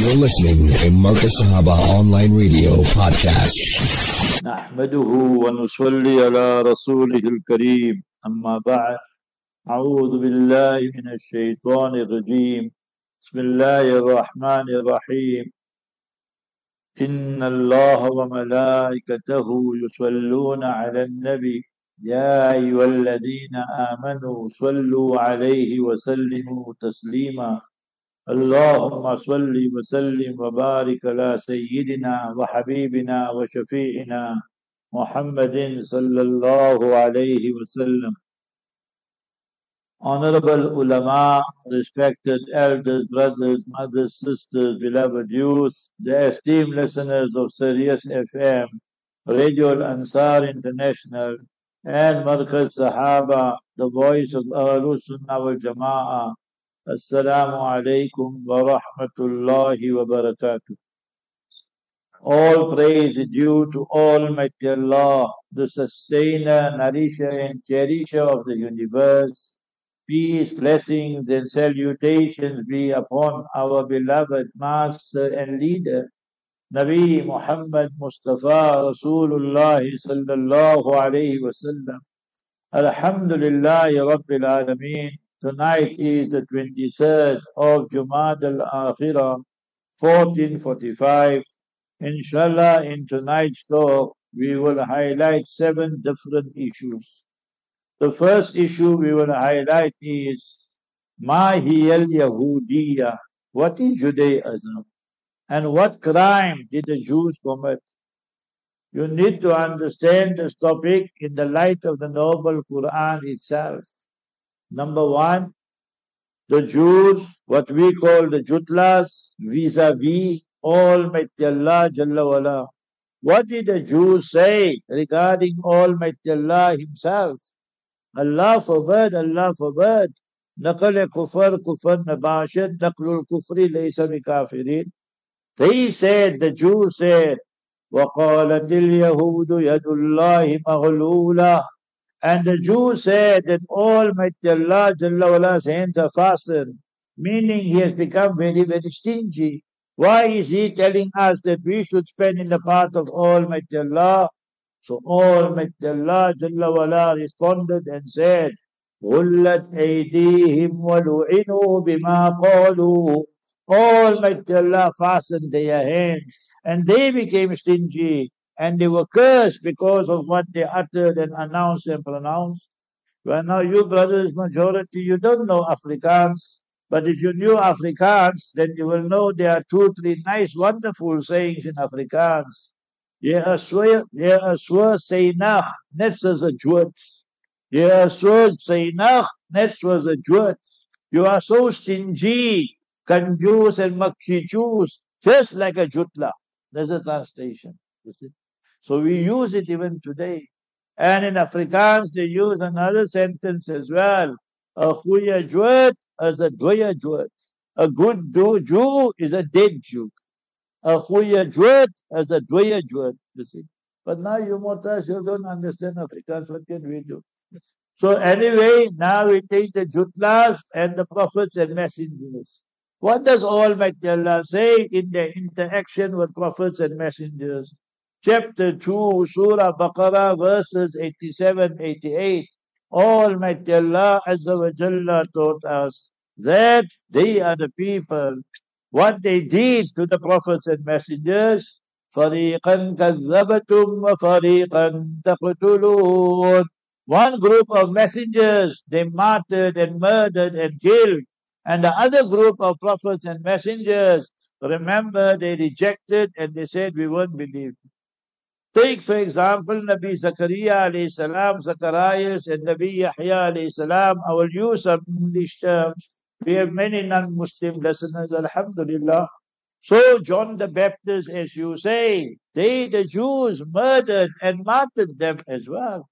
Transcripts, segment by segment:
You're listening to Marcus Sahaba Online Radio Podcast. نحمده ونصلي على رسوله الكريم. أما بعد أعوذ بالله من الشيطان الرجيم. بسم الله الرحمن الرحيم. إن الله وملائكته يصلون على النبي. يا أيها الذين آمنوا صلوا عليه وسلموا تسليما. اللهم صل وسلم وبارك على سيدنا وحبيبنا وشفيعنا محمد صلى الله عليه وسلم Honorable ulama, respected elders, brothers, mothers, sisters, beloved youth, the esteemed listeners of Sirius FM, Radio Ansar International, and Markaz Sahaba, the voice of Ahlul Sunnah wal Jama'ah. Assalamu alaikum wa rahmatullahi wa barakatuh. All praise is due to Almighty Allah, the sustainer, nourisher, and cherisher of the universe. Peace, blessings, and salutations be upon our beloved Master and Leader, Nabi Muhammad Mustafa Rasulullah sallallahu alayhi wasallam. Alhamdulillah Rabbil Alameen. Tonight is the 23rd of Jumad al-Akhirah, 1445. Inshallah, in tonight's talk, we will highlight seven different issues. The first issue we will highlight is Mahiyal Yahudiya. What is Judaism? And what crime did the Jews commit? You need to understand this topic in the light of the noble Quran itself. Number one, the Jews, what we call the Jutlas, vis-a-vis Almighty Allah Jalla wala. What did the Jews say regarding Almighty Allah Himself? Allah forbid, Allah forbid. نقل كفر كفر نباشد نقل الكفر ليس بكافرين They said, the Jews said, وقالت اليهود يد الله مغلولة And the Jews said that Almighty Allah Jalla wala's hands are fastened, meaning he has become very, very stingy. Why is he telling us that we should spend in the path of Almighty Allah? So Almighty Allah Jalla wala responded and said, غلت أيديهم ولعنوا بما قالوا Almighty Allah fastened their hands and they became stingy and they were cursed because of what they uttered and announced and pronounced. Well, now you brothers, majority, you don't know Afrikaans, but if you knew Afrikaans, then you will know there are two, three nice, wonderful sayings in Afrikaans. Jy is so seinig net 'n Jood. Jy is so seinig net Jood. You are so stingy, conjuice and makijus, just like a Jutla. There's a translation. You see? So we use it even today. And in Afrikaans they use another sentence as well. A goeie Jood is a dooie Jood. A good Jew is a dead Jew. A goeie Jood is a dooie Jood. You see. But now you Motas, you don't understand Afrikaans. What can we do? So anyway, now we take the Jutlas and the prophets and messengers. What does Almighty Allah say in their interaction with prophets and messengers? Chapter 2, Surah Baqarah, verses 87 88. Almighty Allah Azza wa Jalla taught us that they are the people. What they did to the prophets and messengers, فَرِيقًا كَذَّبَتُمْ وَفَرِيقًا تَقْتُلُونَ One group of messengers they martyred and murdered and killed. And the other group of prophets and messengers, remember, they rejected and they said, we won't believe. Take, for example, Nabi Zakaria alayhi salam, Zacharias, and Nabi Yahya alayhi salam. I will use some English terms. We have many non-Muslim listeners, alhamdulillah. So John the Baptist, as you say, they, the Jews, murdered and martyred them as well.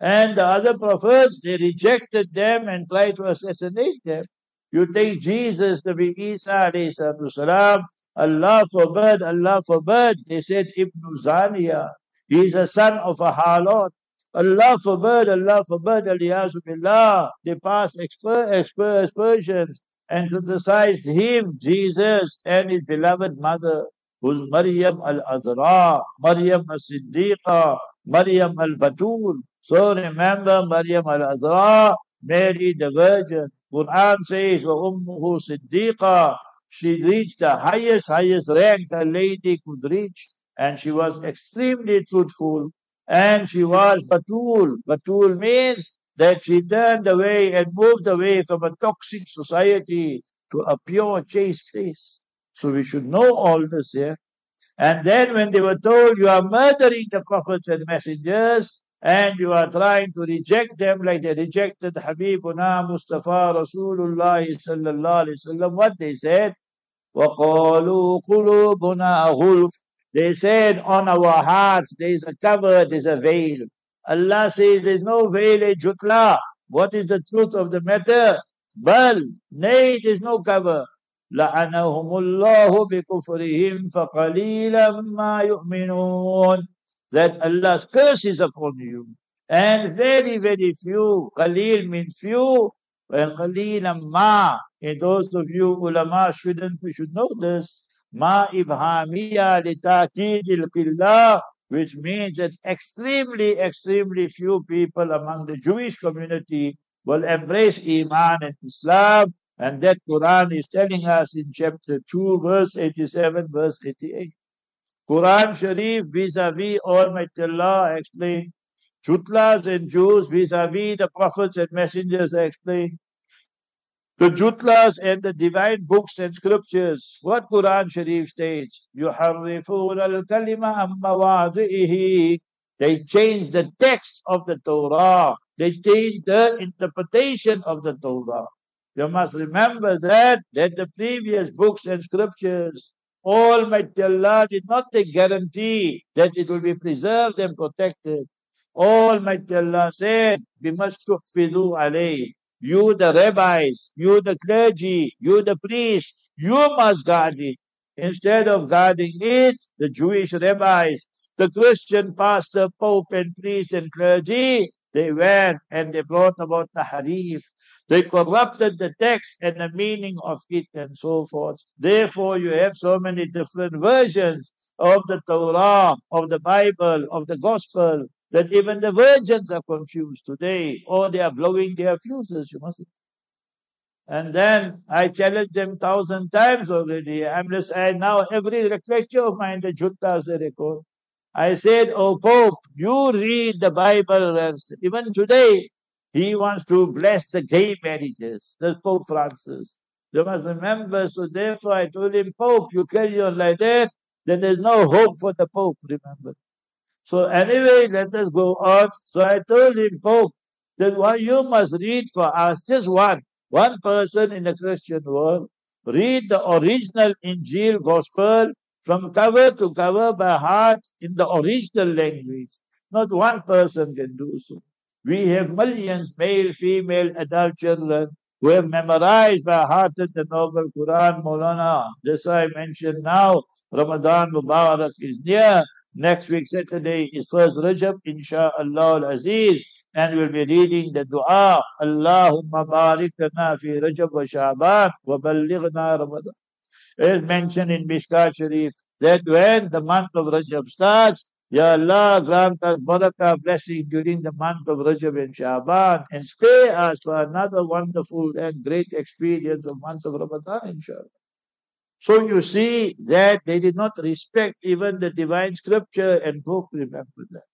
And the other prophets, they rejected them and tried to assassinate them. You take Jesus, Nabi Isa alayhi salam, Allah forbid, Allah forbid. They said Ibn Zaniya. He is a son of a harlot. Allah forbid, Allah forbid, aliyazu billah. They pass exper, exper, aspersions and criticized him, Jesus, and his beloved mother, who's Maryam al-Azra, Maryam al-Siddiqa, Maryam al-Batul. So remember Maryam al-Azra, Mary the Virgin. Quran says, وَأُمُّهُ صِدِّيقًا She reached the highest, highest rank a lady could reach. And she was extremely truthful. And she was Batul. Batul means that she turned away and moved away from a toxic society to a pure, chaste place. So we should know all this here. And then when they were told, you are murdering the prophets and messengers, and you are trying to reject them like they rejected Habibuna Mustafa Rasulullah sallallahu alaihi wasallam, what they said, وَقَالُوا قُلُوبُنَا غُلْفٌ They said, on our hearts there is a cover, there is a veil. Allah says there is no veil in Jutla. What is the truth of the matter? Well, nay, there is no cover. لعنهم الله بكفرهم فقليلا ما يؤمنون that Allah's curse is upon you. And very, very few, Khalil means few, and Khalilan ma. And those of you ulama shouldn't, we should know this. Ma ibhamiya litakid il which means that extremely, extremely few people among the Jewish community will embrace Iman and Islam. And that Quran is telling us in chapter 2, verse 87, verse 88. Quran Sharif vis-a-vis Almighty Allah explained. Jutlas and Jews vis-a-vis the prophets and messengers explained The Jutlas and the divine books and scriptures. What Quran Sharif states, يُحَرِّفُونَ الْكَلِمَ أَمَّ وَعْضِئِهِ They change the text of the Torah. They change the interpretation of the Torah. You must remember that, that the previous books and scriptures Almighty Allah did not take guarantee that it will be preserved and protected. Almighty Allah said, بِمَسْتُحْفِذُوا عَلَيْهِ you the rabbis, you the clergy, you the priests, you must guard it. Instead of guarding it, the Jewish rabbis, the Christian pastor, pope and priest and clergy, they went and they brought about the harif. They corrupted the text and the meaning of it and so forth. Therefore, you have so many different versions of the Torah, of the Bible, of the Gospel, that even the virgins are confused today, or they are blowing their fuses, you must. And then I challenged them thousand times already. I'm just, I now every lecture of mine, the Juttas they record. I said, Oh Pope, you read the Bible, and even today, he wants to bless the gay marriages. That's Pope Francis. You must remember, so therefore I told him, Pope, you carry on like that, then there's no hope for the Pope, remember. So anyway, let us go on. So I told him, Pope, that what you must read for us, just one, one person in the Christian world, read the original Injil Gospel from cover to cover by heart in the original language. Not one person can do so. We have millions, male, female, adult children, who have memorized by heart the Noble Quran, Maulana. This I mentioned now. Ramadan Mubarak is near. Next week, Saturday, is first Rajab, insha'Allah al-Aziz. And we'll be reading the dua. Allahumma barik fi Rajab wa Sha'ban wa ballighna Ramadan. As mentioned in Mishkat Sharif, that when the month of Rajab starts, Ya Allah, grant us barakah blessing during the month of Rajab and Shaban and spare us for another wonderful and great experience of month of Ramadan, inshallah. So you see that they did not respect even the divine scripture and book, remember that.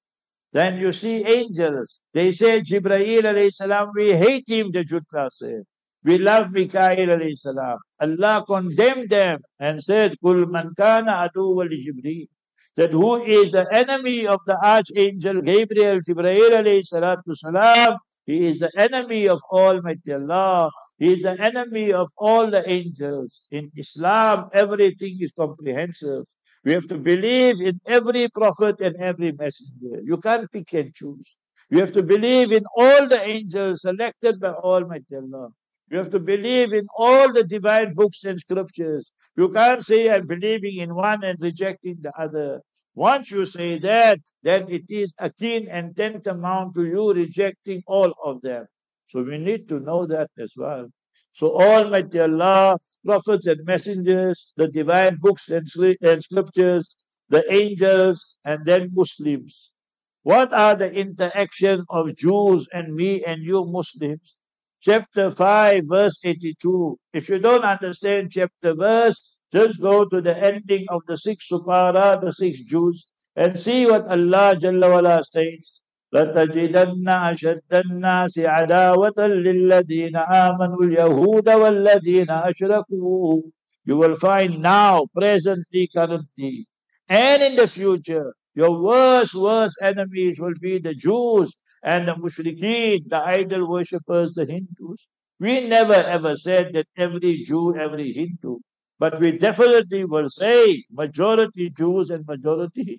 Then you see angels. They say, Jibreel alayhi salam, we hate him, the Jutla said. We love Mikael alayhi salam. Allah condemned them and said, Kul man kana adu wali Jibreel that who is the enemy of the archangel Gabriel, Jibreel alayhi salatu salam, he is the enemy of Almighty Allah. He is the enemy of all the angels. In Islam, everything is comprehensive. We have to believe in every prophet and every messenger. You can't pick and choose. You have to believe in all the angels selected by Almighty Allah. You have to believe in all the divine books and scriptures. You can't say I'm believing in one and rejecting the other. Once you say that, then it is akin and tantamount to you rejecting all of them. So we need to know that as well. So Almighty Allah, prophets and messengers, the divine books and, and scriptures, the angels, and then Muslims. What are the interaction of Jews and me and you Muslims? Chapter 5, verse 82. If you don't understand chapter verse, just go to the ending of the six supara, the six juz, and see what Allah Jalla wala states. لتجدن أشد الناس عداوة للذين آمنوا اليهود والذين أشركوا You will find now, presently, currently, and in the future, your worst, worst enemies will be the Jews and the mushrikeen, the idol worshippers, the Hindus. We never ever said that every Jew, every Hindu but we definitely will say majority Jews and majority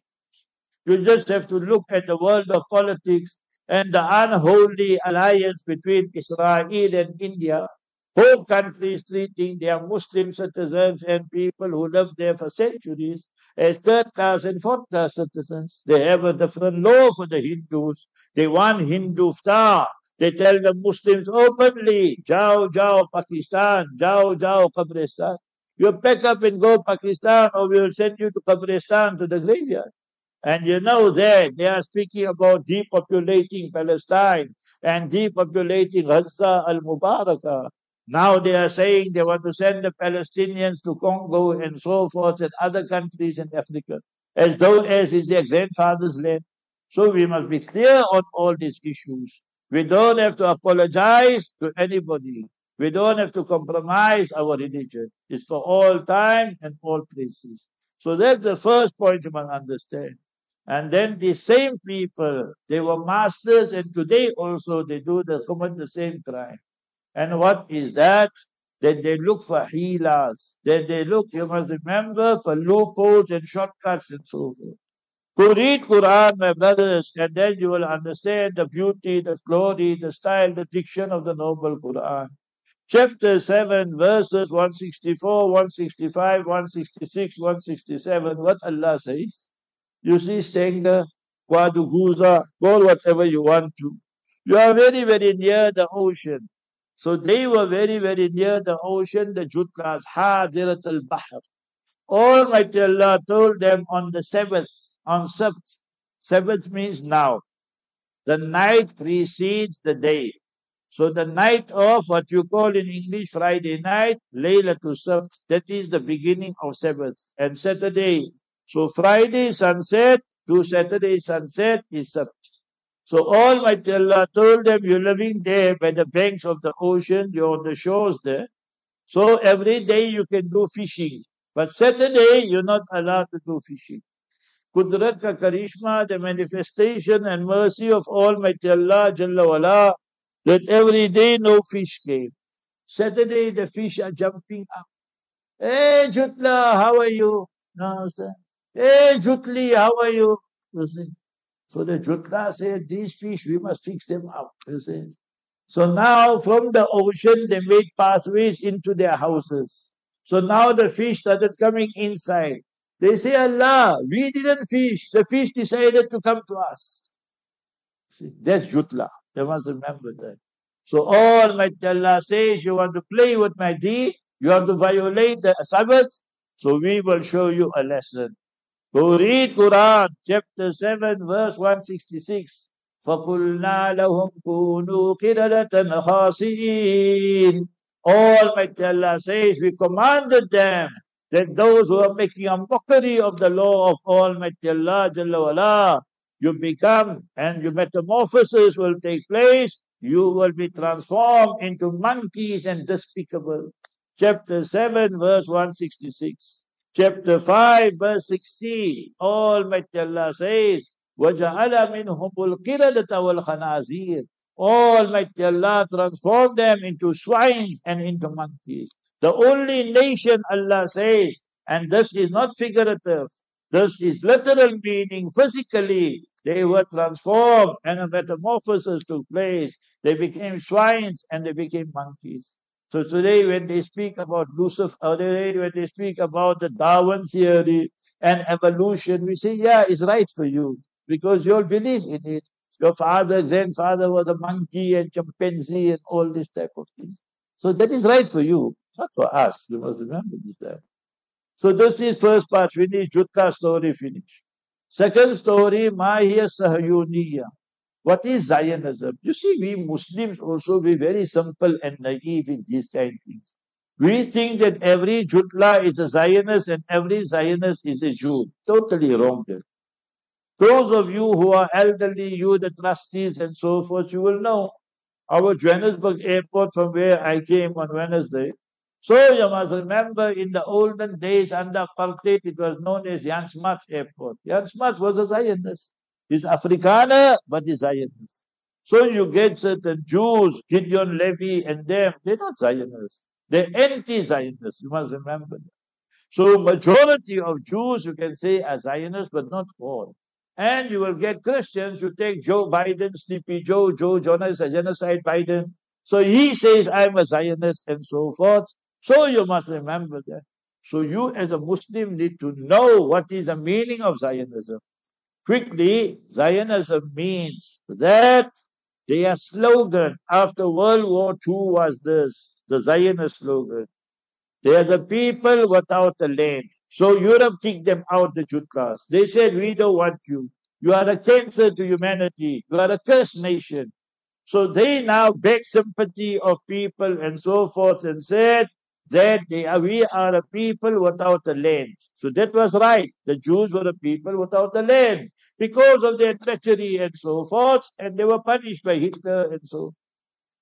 you just have to look at the world of politics and the unholy alliance between Israel and India. Both countries treating their Muslim citizens and people who live there for centuries as third class and fourth class citizens. They have a different law for the Hindus. They want Hindu star. They tell the Muslims openly, Jao, Jao, Pakistan, Jao, Jao, Kabristan. You pack up and go Pakistan or we will send you to Kabristan to the graveyard. And you know that they are speaking about depopulating Palestine and depopulating Gaza al-Mubarakah. Now they are saying they want to send the Palestinians to Congo and so forth and other countries in Africa, as though as in their grandfather's land. So we must be clear on all these issues. We don't have to apologize to anybody. We don't have to compromise our religion. It's for all time and all places. So that's the first point you must understand. And then the same people, they were masters and today also they do the commit the same crime. And what is that? Then they look for healers. Then they look, you must remember, for loopholes and shortcuts and so forth. Go read Quran, my brothers, and then you will understand the beauty, the glory, the style, the diction of the noble Quran. Chapter 7, verses 164, 165, 166, 167, what Allah says. You see Stanger, KwaDukuza, call whatever you want to. You are very, very near the ocean. So they were very, very near the ocean, the Jutlas, Hadirat al-Bahr. Almighty Allah told them on the Sabbath, on Sabbath. Sabbath means now. The night precedes the day. So the night of what you call in English Friday night, Laylatul Sabbath, that is the beginning of Sabbath. And Saturday so Friday sunset to Saturday sunset is Sabbath. So Almighty Allah told them, you're living there by the banks of the ocean, you're on the shores there. So every day you can do fishing. But Saturday, you're not allowed to do fishing. Kudrat ka karishma, the manifestation and mercy of Almighty Allah Jalla wala, that every day no fish came. Saturday the fish are jumping up. Hey Jutla, how are you? No, sir. Hey, Jutli, how are you? You see. So the Jutla said, these fish, we must fix them up. You see. So now from the ocean, they made pathways into their houses. So now the fish started coming inside. They say, Allah, we didn't fish. The fish decided to come to us. See, that's Jutla. They must remember that. So Almighty Allah says, you want to play with my deed, you want to violate the Sabbath, so we will show you a lesson. Who read Quran, chapter 7, verse 166. فَقُلْنَا لَهُمْ كُونُوا قِرَدَةً خَاسِئِينَ Almighty Allah says, we commanded them that those who are making a mockery of the law of Almighty Allah, Jalla wala, you become and your metamorphosis will take place, you will be transformed into monkeys and despicable. Chapter 7, verse 166 chapter 5, verse 16, Almighty Allah says, وَجَعَلَ مِنْهُمُ الْقِرَدَةَ وَالْخَنَازِيرَ Almighty Allah transformed them into swines and into monkeys. The only nation Allah says, and this is not figurative, this is literal meaning physically, they were transformed and a metamorphosis took place. They became swines and they became monkeys. So today when they speak about Lucifer, or today when they speak about the Darwin theory and evolution, we say, yeah, it's right for you because you all believe in it. Your father, grandfather was a monkey and chimpanzee and all this type of things. So that is right for you, not for us. You must remember this time. So this is first part finished, Jutla story finished. Second story, Mahia Sahayuniya. What is Zionism? You see, we Muslims also be very simple and naive in these kind of things. We think that every Jutla is a Zionist and every Zionist is a Jew. Totally wrong there. Those of you who are elderly, you the trustees and so forth, you will know our Johannesburg airport from where I came on Wednesday. So you must remember in the olden days under apartheid, it was known as Jan Smuts Airport. Jan Smuts was a Zionist. He's Afrikaner, but he's Zionist. So you get certain Jews, Gideon Levy and them, they're not Zionists. They're anti-Zionists. You must remember that. So majority of Jews, you can say, are Zionists, but not all. And you will get Christians, you take Joe Biden, Sleepy Joe, Joe Jonas, a genocide Biden. So he says, I'm a Zionist and so forth. So you must remember that. So you as a Muslim need to know what is the meaning of Zionism. Quickly, Zionism means that their slogan after World War II was this, the Zionist slogan. They are the people without a land. So Europe kicked them out, the Jutlas. They said, we don't want you. You are a cancer to humanity. You are a cursed nation. So they now beg sympathy of people and so forth and said that they are, we are a people without a land. So that was right. The Jews were a people without a land because of their treachery and so forth, and they were punished by Hitler and so.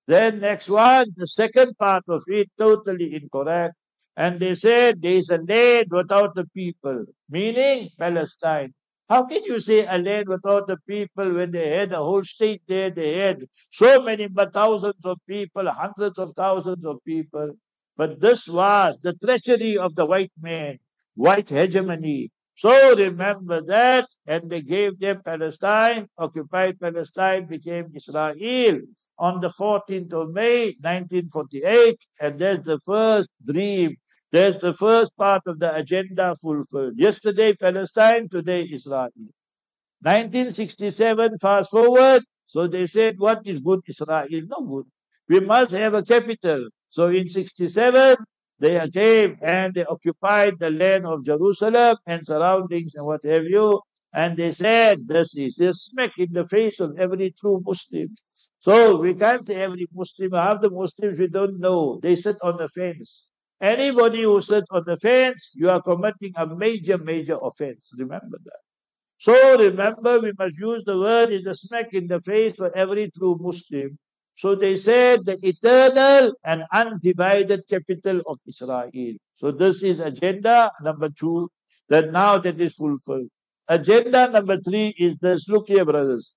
Then next one, the second part of it, totally incorrect. And they said there is a land without the people, meaning Palestine. How can you say a land without the people when they had a whole state there? They had so many but thousands of people, hundreds of thousands of people. But this was the treachery of the white man, white hegemony. So remember that, and they gave them Palestine, occupied Palestine became Israel on the 14th of May, 1948, and that's the first dream there's the first part of the agenda fulfilled. Yesterday Palestine, today Israel. 1967, fast forward. So they said, what is good Israel? No good. We must have a capital. So in 67, they came and they occupied the land of Jerusalem and surroundings and what have you. And they said, this is a smack in the face of every true Muslim. So we can't say every Muslim, half the Muslims we don't know. They sit on the fence. Anybody who sits on the fence, you are committing a major, major offense. Remember that. So remember, we must use the word is a smack in the face for every true Muslim. So they said the eternal and undivided capital of Israel. So this is agenda number two, that now that is fulfilled. Agenda number three is this. Look here, brothers.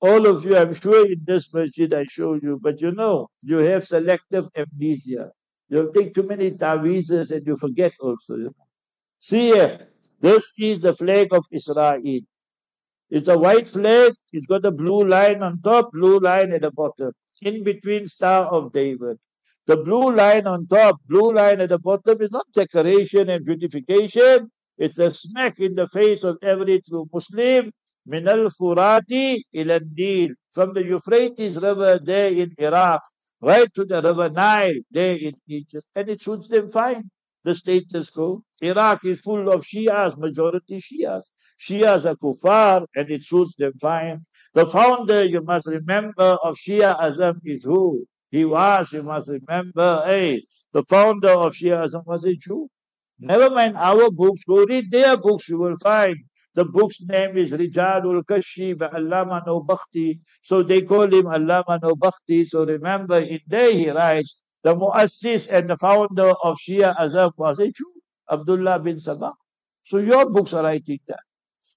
All of you, I'm sure in this masjid I show you, but you know, you have selective amnesia. You take too many tawizes and you forget also. See here, this is the flag of Israel. It's a white flag. It's got a blue line on top, blue line at the bottom. In between, Star of David. The blue line on top, blue line at the bottom is not decoration and beautification. It's a smack in the face of every true Muslim. Minal Furati ila Nil. From the Euphrates River there in Iraq right to the river Nile there in Egypt, and it suits them fine. The status quo. Iraq is full of Shias, majority Shias. Shias are kuffar, and it suits them fine. The founder, you must remember, of Shia Shiaism is who? He was, you must remember, hey, the founder of Shia Shiaism was a Jew. Never mind our books, go read their books, you will find the book's name is Rijalul Kashi by Allama Nawbakhti. So they call him Allama Nawbakhti. So remember, in there he writes, the muassis and the founder of Shia Azam was a Jew, Abdullah bin Saba. So your books are writing that.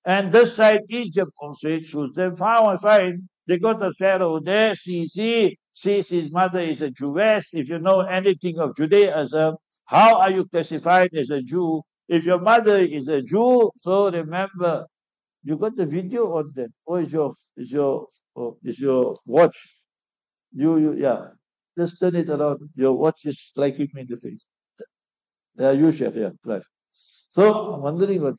And this side, Egypt also, shows them fine. They got a pharaoh there, Sisi. Sisi's mother is a Jewess. If you know anything of Judaism, how are you classified as a Jew? If your mother is a Jew, so remember, you got the video on that. Or is your is your oh, is your watch? You you yeah. Just turn it around. Your watch is striking me in the face. Yeah, you share, yeah, right. So I'm wondering what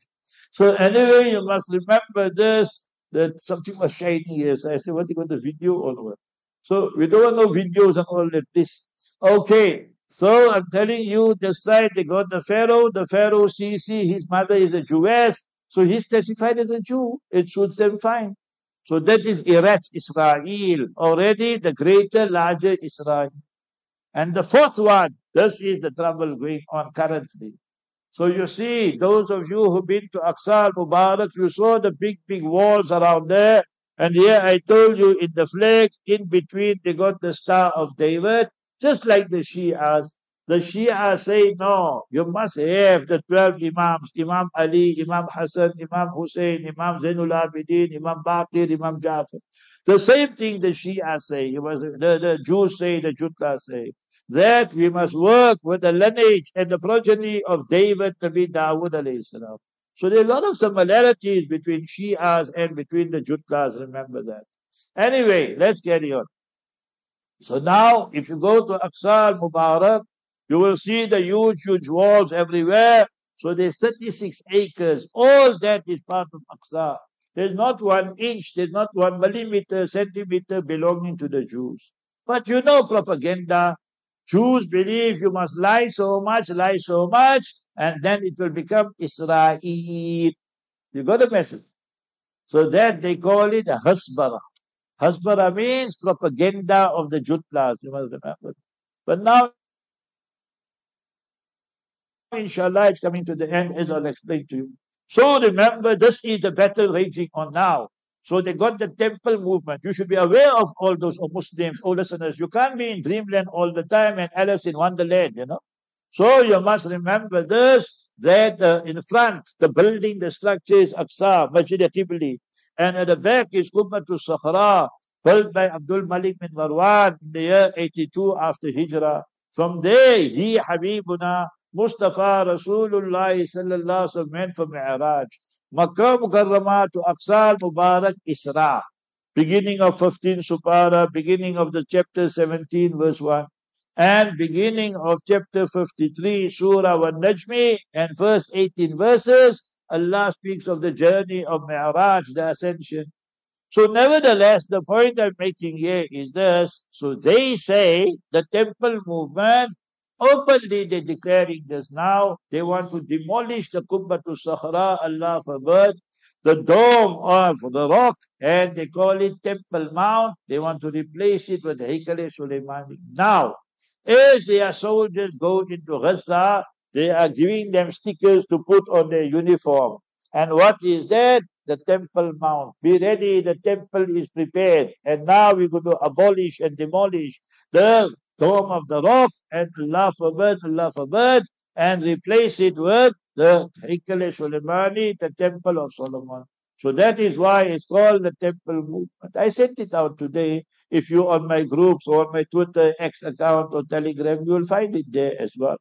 so anyway, you must remember this that something was shining here. So I said, what you got the video on what? So we don't want no videos and all of this. Okay, so I'm telling you, this side they got the Pharaoh. The Pharaoh Sisi's mother is a Jewess, so he's classified as a Jew. It suits them fine. So that is Eretz Israel, already the greater, larger Israel. And the fourth one, this is the trouble going on currently. So you see, those of you who've been to Aqsa Mubarak, you saw the big, big walls around there. And here I told you in the flag, in between, they got the Star of David, just like the Shias. The Shia say, no, you must have the 12 Imams, Imam Ali, Imam Hassan, Imam Hussein, Imam Zainul Abidin, Imam Baqir, Imam Jafar. The same thing the Shia say, you must, the, the Jews say, the Jutla say, that we must work with the lineage and the progeny of David, Nabi Dawood alayhi salam. So there are a lot of similarities between Shias and between the Jutlas, remember that. Anyway, let's carry on. So now, if you go to Aqsa al-Mubarak, you will see the huge, huge walls everywhere. So there's 36 acres. All that is part of Aqsa. There's not one inch, there's not one millimeter, centimeter belonging to the Jews. But you know propaganda. Jews believe you must lie so much, lie so much, and then it will become Israel. You got the message? So that they call it a hasbara. Hasbara means propaganda of the Jutlas, you must remember. But now, inshallah, it's coming to the end as I'll explain to you. So remember, this is the battle raging on now. So they got the temple movement. You should be aware of all those oh, Muslims, all listeners. You can't be in dreamland all the time and Alice in Wonderland, you know. So you must remember this, that uh, in front, the building, the structure is Aqsa, Masjid Qibli. And at the back is Qubbatul Sakhra, built by Abdul Malik bin Marwan in the year 82 after Hijrah. From there, he, Habibuna, Mustafa Rasulullah sallallahu alaihi wasallam for Mi'raj. Makkah Mukarramah to Aqsa Mubarak Isra. Beginning of 15 Supara, beginning of the chapter 17 verse 1 and beginning of chapter 53, Surah Wa Najmi, and first 18 verses, Allah speaks of the journey of Mi'raj, the ascension. So nevertheless, the point I'm making here is this. So they say the temple movement, openly they're declaring this now. They want to demolish the Qubbatul Sakhra, Allah forbid, the dome of the rock, and they call it Temple Mount. They want to replace it with Haikal Sulaimani. Now, as their soldiers go into Gaza, they are giving them stickers to put on their uniform. And what is that? The Temple Mount. Be ready, the temple is prepared. And now we're going to abolish and demolish the Dome of the Rock and Allah forbid, Allah forbid, and replace it with the Haikal Sulaimani, the Temple of Solomon. So that is why it's called the temple movement. I sent it out today. If you on my groups or my Twitter X account or Telegram, you will find it there as well.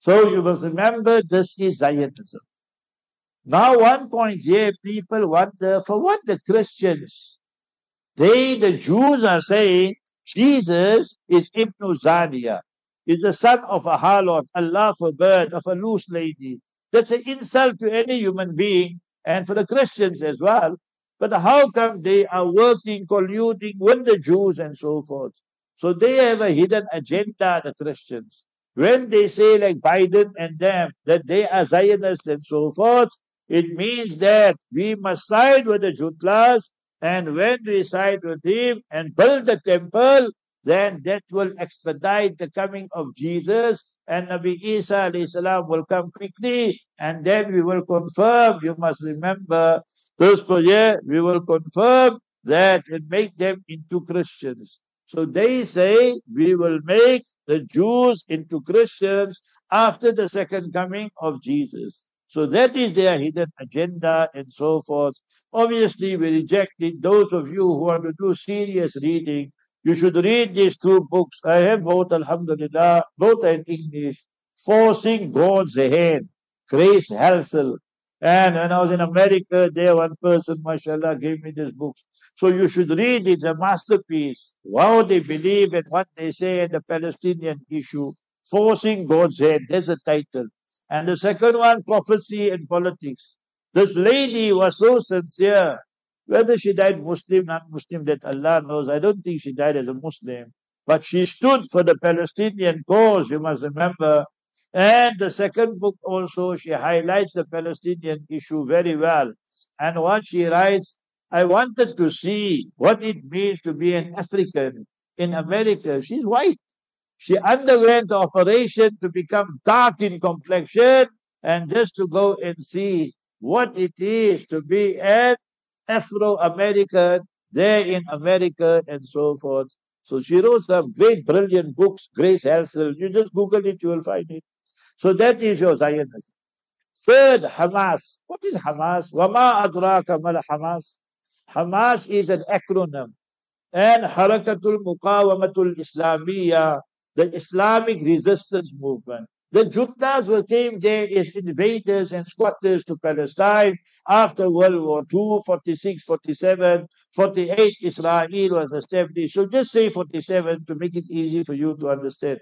So you must remember this is Zionism. Now one point here, people wonder for what the Christians, they, the Jews are saying Jesus is Ibn Zania, is the son of a harlot, a forbid, of a loose lady. That's an insult to any human being and for the Christians as well. But how come they are working, colluding with the Jews and so forth? So they have a hidden agenda, the Christians. When they say like Biden and them that they are Zionists and so forth, it means that we must side with the Jutlas and when we side with him and build the temple, then that will expedite the coming of Jesus and Nabi Isa salam will come quickly and then we will confirm, you must remember, this year we will confirm that and make them into Christians. So they say we will make the Jews into Christians after the second coming of Jesus. So that is their hidden agenda and so forth. Obviously, we reject it. Those of you who want to do serious reading, you should read these two books. I have both, Alhamdulillah, both in English. Forcing God's Hand, Grace Halsell. And when I was in America, there one person, mashallah, gave me this book. So you should read it, a masterpiece. How they believe and what they say in the Palestinian issue. Forcing God's Hand, there's a title. And the second one, Prophecy and Politics. This lady was so sincere Whether she died Muslim, not Muslim, that Allah knows. I don't think she died as a Muslim. But she stood for the Palestinian cause, you must remember. And the second book also, she highlights the Palestinian issue very well. And what she writes, I wanted to see what it means to be an African in America. She's white. She underwent the operation to become dark in complexion and just to go and see what it is to be an Afro-American there in America and so forth. So she wrote some great, brilliant books, Grace Halsell. You just Google it, you will find it. So that is your Zionism. Third, Hamas. What is Hamas? Wama adraka mal Hamas. Hamas is an acronym. And Harakatul Muqawamatul Islamiyya, the Islamic resistance movement. The Juntas were came there as invaders and squatters to Palestine after World War II, 46, 47, 48, Israel was established. So just say 47 to make it easy for you to understand.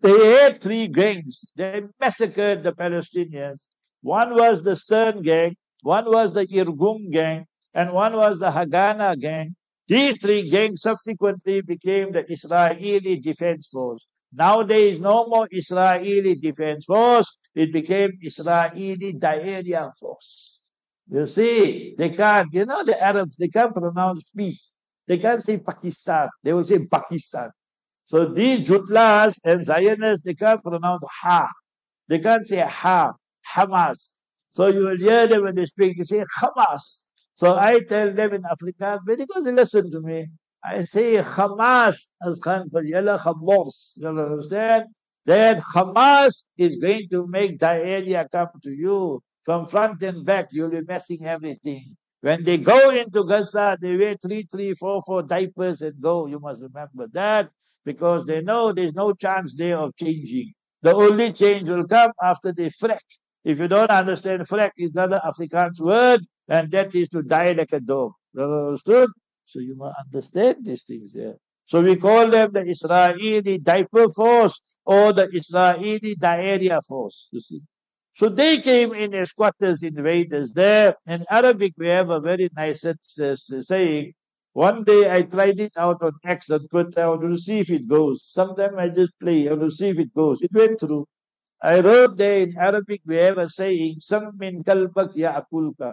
They had three gangs. They massacred the Palestinians. One was the Stern gang, one was the Irgun gang, and one was the Haganah gang. These three gangs subsequently became the Israeli Defense Force. Now there is no more Israeli Defense Force. It became Israeli Da'iya Force. You see, they can't, you know, the Arabs, they can't pronounce peace. They can't say Pakistan. They will say Pakistan. So these Jutlas and Zionists, they can't pronounce Ha. They can't say Ha, Hamas. So you will hear them when they speak, they say Hamas. So I tell them in Afrikaans, because they listen to me. I say Hamas as Khan Fajala Hamas. You understand? That Hamas is going to make area come to you from front and back. You'll be messing everything. When they go into Gaza, they wear three, three, four, four diapers and go. You must remember that because they know there's no chance there of changing. The only change will come after they freck. If you don't understand, freck is another Afrikaans word, and that is to die like a dog. Understood? So you must understand these things here. So we call them the Israeli diaper force or the Israeli diarrhea force. You see. So they came in as squatters, invaders there. In Arabic, we have a very nice saying. One day I tried it out on X and put out to see if it goes. Sometimes I just play I want to see if it goes. It went through. I wrote there in Arabic, we have a saying, Sammin kalbak ya'akulka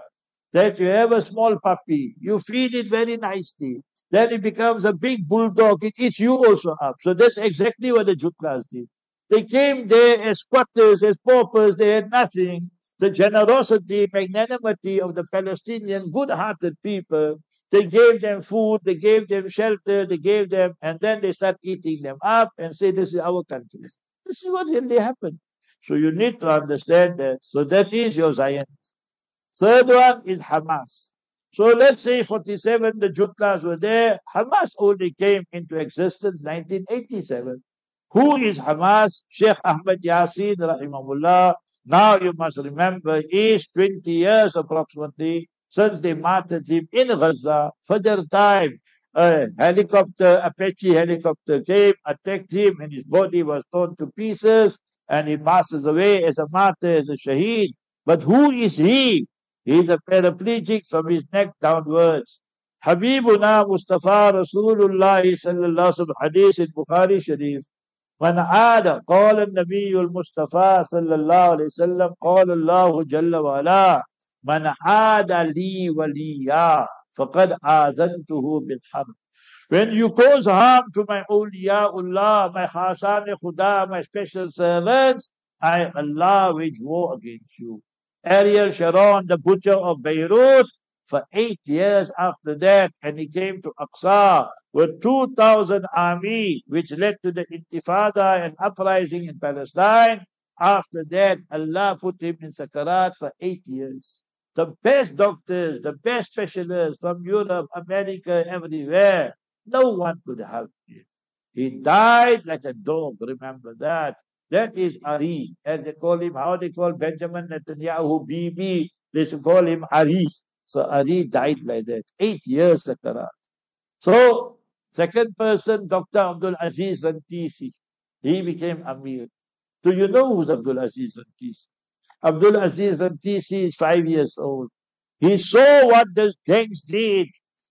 that you have a small puppy, you feed it very nicely, then it becomes a big bulldog, it eats you also up. So that's exactly what the Jutlas did. They came there as squatters, as paupers, they had nothing. The generosity, magnanimity of the Palestinian good-hearted people, they gave them food, they gave them shelter, they gave them, and then they start eating them up and say, this is our country. This is what really happened. So you need to understand that. So that is your Zion. Third one is Hamas. So let's say 47, the Jutlas were there. Hamas only came into existence 1987. Who is Hamas? Sheikh Ahmed Yassin, rahimahullah. Now you must remember, is 20 years approximately since they martyred him in Gaza. Fajr time, a helicopter, Apache helicopter came, attacked him, and his body was torn to pieces, and he passes away as a martyr, as a shaheed. But who is he? He is a paraplegic from his neck downwards. Habibuna Mustafa Rasulullah sallallahu alaihi wasallam hadith in Bukhari Sharif. من عاد قال النبي المصطفى صلى الله عليه وسلم قال الله جل وعلا من عاد لي وليا فقد آذنته بالحرب When you cause harm to my awliyaullah, my khasan khuda, my special servants, I, Allah, wage war against you. Ariel Sharon, the butcher of Beirut, for eight years after that, and he came to Aqsa with 2,000 army, which led to the Intifada and uprising in Palestine. After that, Allah put him in Sakarat for eight years. The best doctors, the best specialists from Europe, America, everywhere, no one could help him. He died like a dog, remember that. That is Ari. And they call him, how they call Benjamin Netanyahu, BB. They should call him Ari. So Ari died like that. Eight years Sakarat. So, second person, Dr. Abdul Aziz Rantisi. He became Amir. Do you know who's Abdul Aziz Rantisi? Abdul Aziz Rantisi is five years old. He saw what the gangs did.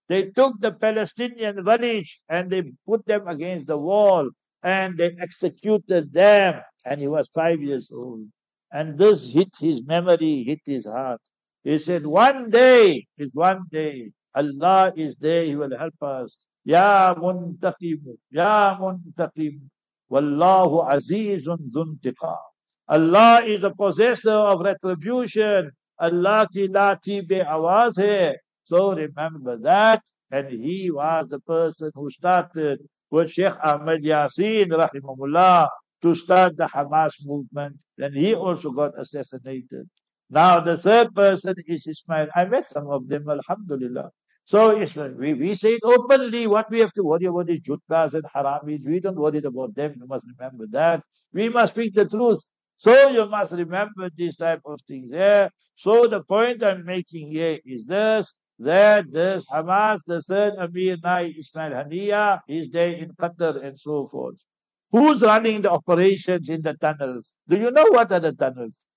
They took the Palestinian village and they put them against the wall and they executed them. And he was five mm. years oh. old. And this hit his memory, hit his heart. He said, one day is one day. Allah is there, He will help us. Ya muntaqim, Ya muntaqim. Wallahu azizun dhuntiqa. Allah is the possessor of retribution. Allah ki lati be awaz hai. So remember that. And he was the person who started with Sheikh Ahmed Yasin, rahimahullah, to start the Hamas movement. Then he also got assassinated. Now the third person is Ismail. I met some of them, alhamdulillah. So Ismail, we, we say it openly. What we have to worry about is juttas and haramis. We don't worry about them. You must remember that. We must speak the truth. So you must remember these type of things. Yeah. So the point I'm making here is this that this Hamas, the third Amir Nai Ismail Haniya, is there in Qatar and so forth. Who's running the operations in the tunnels? Do you know what are the tunnels?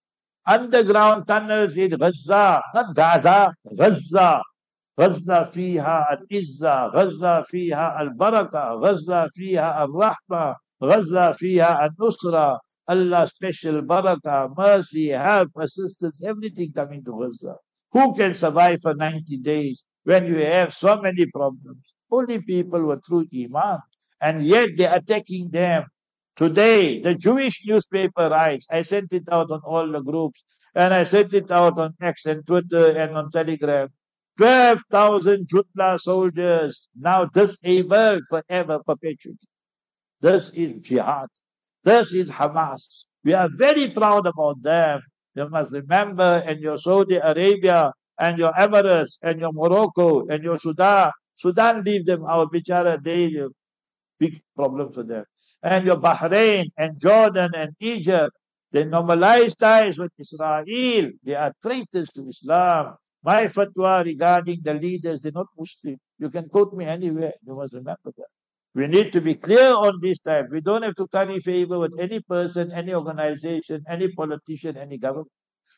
Underground tunnels in Gaza, not Gaza, Gaza. غزة فيها العزة غزة فيها البركة غزة فيها الرحمة غزة فيها النصرة Allah special barakah, mercy, help, assistance, everything coming to Gaza. Who can survive for 90 days when you have so many problems? Only people were through Iman. And yet they're attacking them. Today, the Jewish newspaper writes, I sent it out on all the groups, and I sent it out on X and Twitter and on Telegram. 12,000 Jutla soldiers now disabled forever, perpetually. This is jihad. This is Hamas. We are very proud about them. You must remember in your Saudi Arabia and your Emirates and your Morocco and your Sudan. Sudan leave them our bichara they big problem for them. And your Bahrain and Jordan and Egypt, they normalize ties with Israel. They are traitors to Islam. My fatwa regarding the leaders, they're not Muslim. You can quote me anywhere. You must remember that. We need to be clear on this type. We don't have to curry favor with any person, any organization, any politician, any government.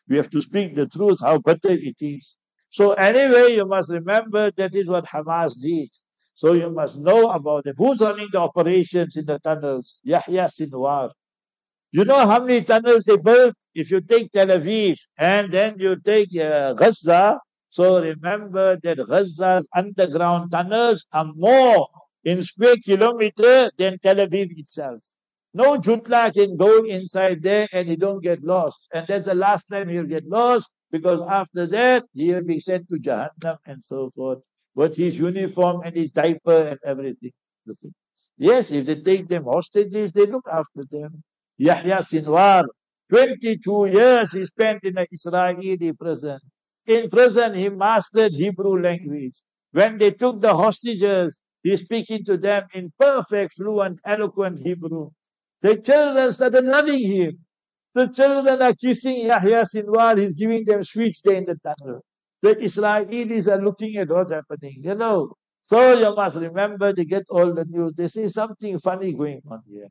We have to speak the truth, how better it is. So anyway, you must remember that is what Hamas did. So you must know about it. Who's running the operations in the tunnels? Yahya Sinwar. You know how many tunnels they built? If you take Tel Aviv and then you take uh, Gaza, so remember that Gaza's underground tunnels are more in square kilometer than Tel Aviv itself. No Jutla can go inside there and he don't get lost. And that's the last time he'll get lost because after that he'll be sent to Jahannam and so forth with his uniform and his diaper and everything. Yes, if they take them hostages, they look after them. Yahya Sinwar, 22 years he spent in an Israeli prison. In prison, he mastered Hebrew language. When they took the hostages, He's speaking to them in perfect, fluent, eloquent Hebrew. The children started loving him. The children are kissing Yahya Sinwar. He's giving them sweets there in the tunnel. The Israelis are looking at what's happening, you know. So you must remember to get all the news. They say something funny going on here.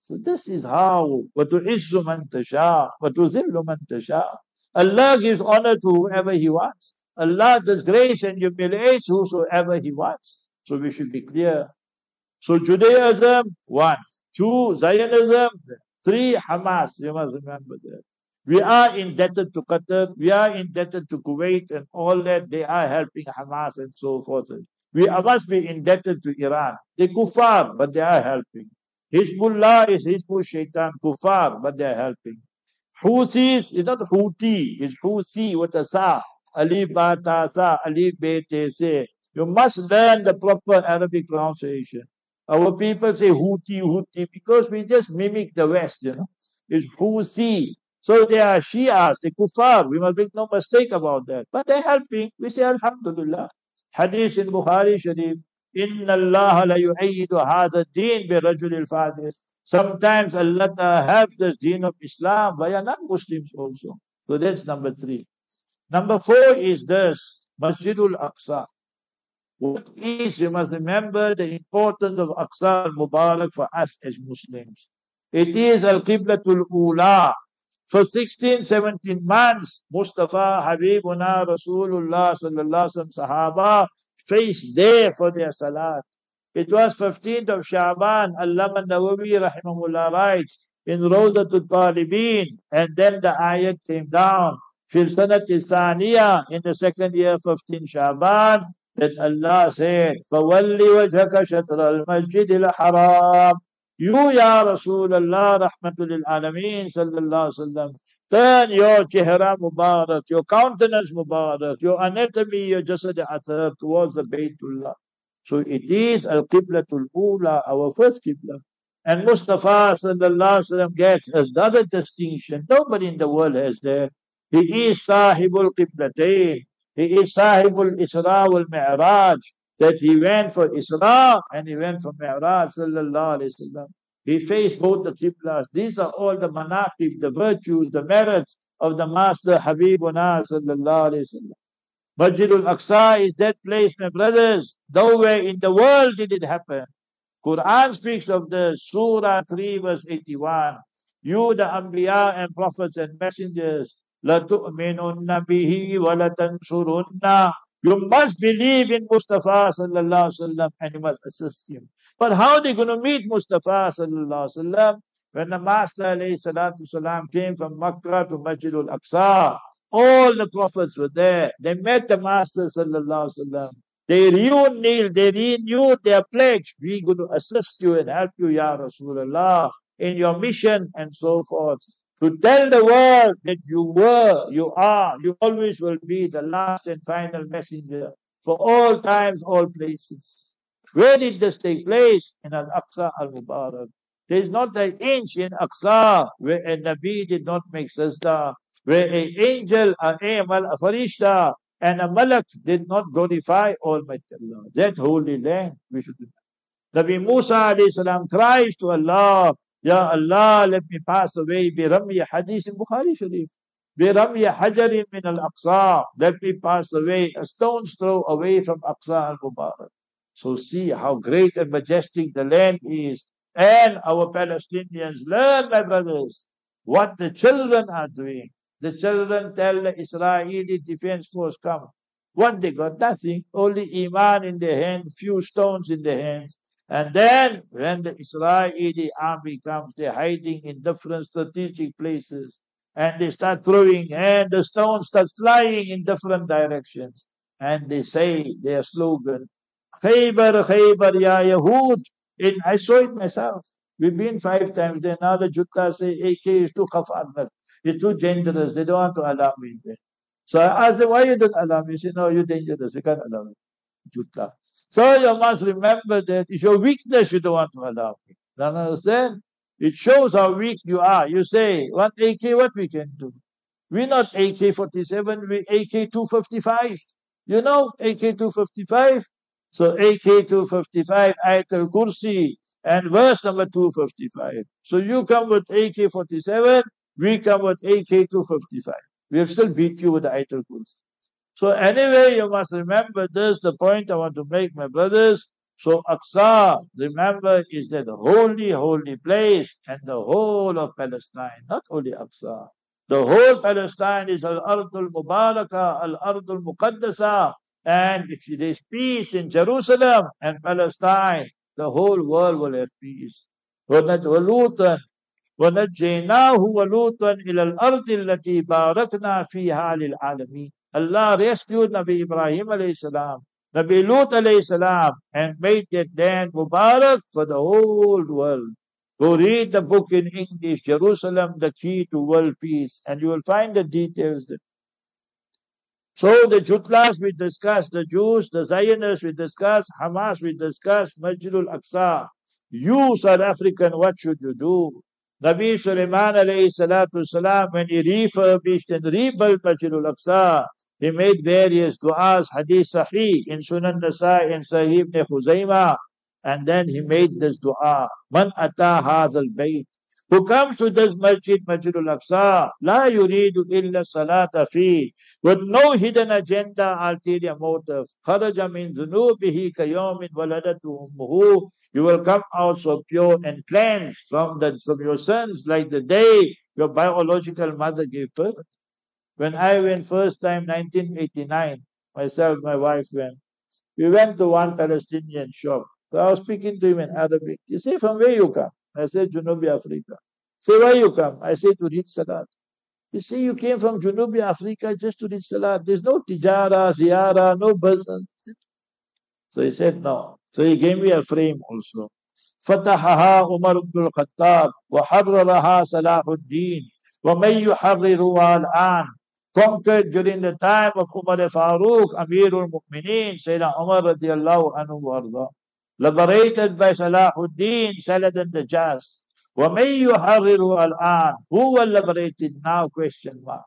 So this is how وَتُعِزُّ مَنْ تَشَاءُ وَتُذِلُّ مَنْ تَشَاءُ Allah gives honor to whoever He wants. Allah does grace and humiliates whosoever He wants. So we should be clear. So Judaism, one. Two, Zionism. Three, Hamas. You must remember that. We are indebted to Qatar. We are indebted to Kuwait and all that. They are helping Hamas and so forth. We must be indebted to Iran. They kuffar, but they are helping. Hezbollah is Hizbul Shaitan, kuffar, but they are helping. Houthis is not Houthi, it's Houthi with a sa. Alif ba ta sa, alif be te. You must learn the proper Arabic pronunciation. Our people say Houthi, Houthi, because we just mimic the West, you know. It's Houthi. So they are Shias, the Kuffar. We must make no mistake about that. But they're helping. We say Alhamdulillah. Hadith in Bukhari Sharif. Inna Allah la yu'ayyidu hadha deen bi rajulil fadis. Sometimes Allah helps the deen of Islam via non-Muslims also. So that's number three. Number four is this, Masjidul Aqsa. What is, you must remember the importance of Aqsa al-Mubarak for us as Muslims. It is al-Qiblatul Ula, For 16, 17 months, Mustafa, Habibuna, Rasulullah, Sallallahu Alaihi Sahaba faced there for their salat. It was 15th of Shaban, Allama Nawawi rahimahullah writes, in Rawdatul Talibin, and then the ayat came down. في السنة الثانية in the second year 15 Shaban that Allah said فولي وجهك شطر المسجد الحرام you Ya Rasulullah Rahmatul Alameen Sallallahu Alaihi Wasallam turn your chihra mubarak, your countenance mubarak, your anatomy, your jasad athar towards the Baytullah. So it is al-qiblatul ula, our first qibla. And Mustafa sallallahu alaihi wasallam gets another distinction. Nobody in the world has that. He is sahibul qiblatain. He is sahibul isra wal mi'raj That he went for isra and he went for mi'raj sallallahu alaihi wasallam. He faced both the qiblas. These are all the manaqib, the virtues, the merits of the Master Habibuna sallallahu alaihi wasallam. Masjidul Aqsa is that place, my brothers. Nowhere in the world did it happen. Quran speaks of the Surah 3 verse 81. You the Anbiya and prophets and messengers, لَتُؤْمِنُنَّ بِهِ وَلَتَنْصُرُنَّ you must believe in Mustafa sallallahu alaihi wasallam and you must assist him. But how are they going to meet Mustafa sallallahu alaihi wasallam? When the Master alayhi salam came from Makkah to Masjidul Aqsa, all the prophets were there. They met the Master sallallahu alaihi wasallam. They renewed, they renewed their pledge. We're going to assist you and help you, Ya Rasulullah, in your mission and so forth. To tell the world that you were, you are, you always will be the last and final messenger for all times, all places. Where did this take place? In Al-Aqsa al-Mubarak. There is not an inch in Aqsa where a Nabi did not make sajda, where an angel, an amal, a farishta, and a malak did not glorify Almighty Allah. That holy land we should do. Nabi Musa salam cries to Allah, Ya Allah, let me pass away. Bi Ramya Hadith in Bukhari Sharif. Bi Ramya Hajarin min al-Aqsa. Let me pass away a stone's throw away from Aqsa al-Mubarak. So see how great and majestic the land is. And our Palestinians learn, my brothers, what the children are doing. The children tell the Israeli defense force, come. What they got? Nothing. Only Iman in their hand, few stones in their hands. And then when the Israeli army comes, they're hiding in different strategic places. And they start throwing, and the stones start flying in different directions. And they say their slogan, Khaybar, Khaybar, Ya Yahud. In, I saw it myself. We've been five times there. Now the Jutta say AK is too khafarnak. You're too dangerous. They don't want to allow me in there. So I asked them, why you don't allow me? He said, no, you're dangerous. You can't allow me. Jutta. So you must remember that it's your weakness you don't want to allow. You understand? It shows how weak you are. You say, what AK, what we can do? We're not AK-47, we're AK-255. You know AK-255? So AK-255, Ayatul Kursi, and verse number 255. So you come with AK-47, we come with AK-255. We'll still beat you with the Ayatul Kursi. So anyway, you must remember this, the point I want to make, my brothers. So Aqsa, remember, is that holy, holy place and the whole of Palestine, not only Aqsa. The whole Palestine is Al-Ardul Mubarakah, Al-Ardul Muqaddasa. And if there is peace in Jerusalem and Palestine, the whole world will have peace. وَلُوطًا وَنَجَّيْنَاهُ وَلُوطًا إِلَى الْأَرْضِ الَّتِي بَارَكْنَا فِيهَا لِلْعَالَمِينَ Allah rescued Nabi Ibrahim alayhi salam, Nabi Lut alayhi salam, and made that land Mubarak for the whole world. Go read the book in English, Jerusalem, the key to world peace, and you will find the details there. So the Jutlas we discussed, the Jews, the Zionists we discussed, Hamas we discussed, Masjidul Aqsa. You, South African, what should you do? Nabi Sulaiman alayhi salatu salam, when he refurbished and rebuilt Masjidul Aqsa, he made various du'as, hadith sahih, in Sunan Nasai and Sahih ibn Khuzaimah, and then he made this dua, Man ata hadha al-bayt, who comes to this masjid, Masjidul Aqsa, la yuridu illa salata fi, with no hidden agenda, ulterior motive. Kharaja min dhunubihi kayomin waladatu ummuhu. You will come out so pure and cleansed from the from your sins like the day Your biological mother gave birth. When I went first time, 1989, myself, my wife went. We went to one Palestinian shop. So I was speaking to him in Arabic. He said, from where you come? I said, Junubi Africa. Say, why you come? I said, to read Salat. You see, you came from Junubi Africa just to read Salat. There's no tijara, ziyara, no business. So he said, no. So he gave me a frame also. فتحها عمر بن الخطاب وحررها صلاح الدين ومن يحررها الآن conquered during the time of Umar al-Faruq, Amir al-Mu'mineen, Sayyidina Umar radiallahu anhu warda. Liberated by Salahuddin, Saladin the Just. وَمَن يُحَرِّرُ الْآنِ Who will liberate it now? Question mark.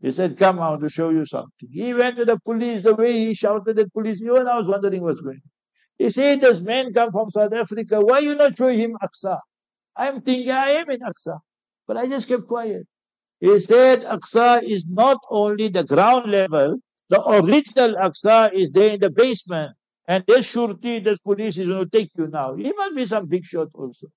He said, come, I want to show you something. He went to the police, the way he shouted at police, even I was wondering what's going on. He said, this man come from South Africa, why you not show him Aqsa? I'm thinking I am in Aqsa. But I just kept quiet. He said Aqsa is not only the ground level, the original Aqsa is there in the basement. And this shurti, this police is going to take you now. He must be some big shot also.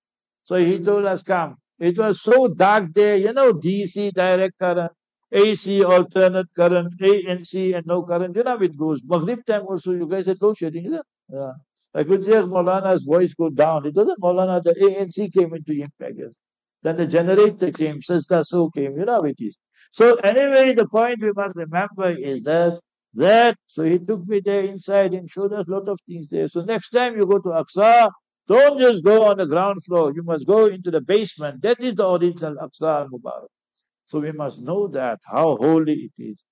So he told us, come. It was so dark there, you know, DC, direct current, AC, alternate current, ANC, and no current. You know it goes. Maghrib time also, you guys had load shedding, is it? Yeah. I could hear Maulana's voice go down. It doesn't Maulana, the ANC came into impact. Then the generator came, Sister So came, you know how it is. So anyway, the point we must remember is this, that, so he took me there inside and showed us a lot of things there. So next time you go to Aqsa, don't just go on the ground floor. You must go into the basement. That is the original Aqsa al-Mubarak. So we must know that, how holy it is.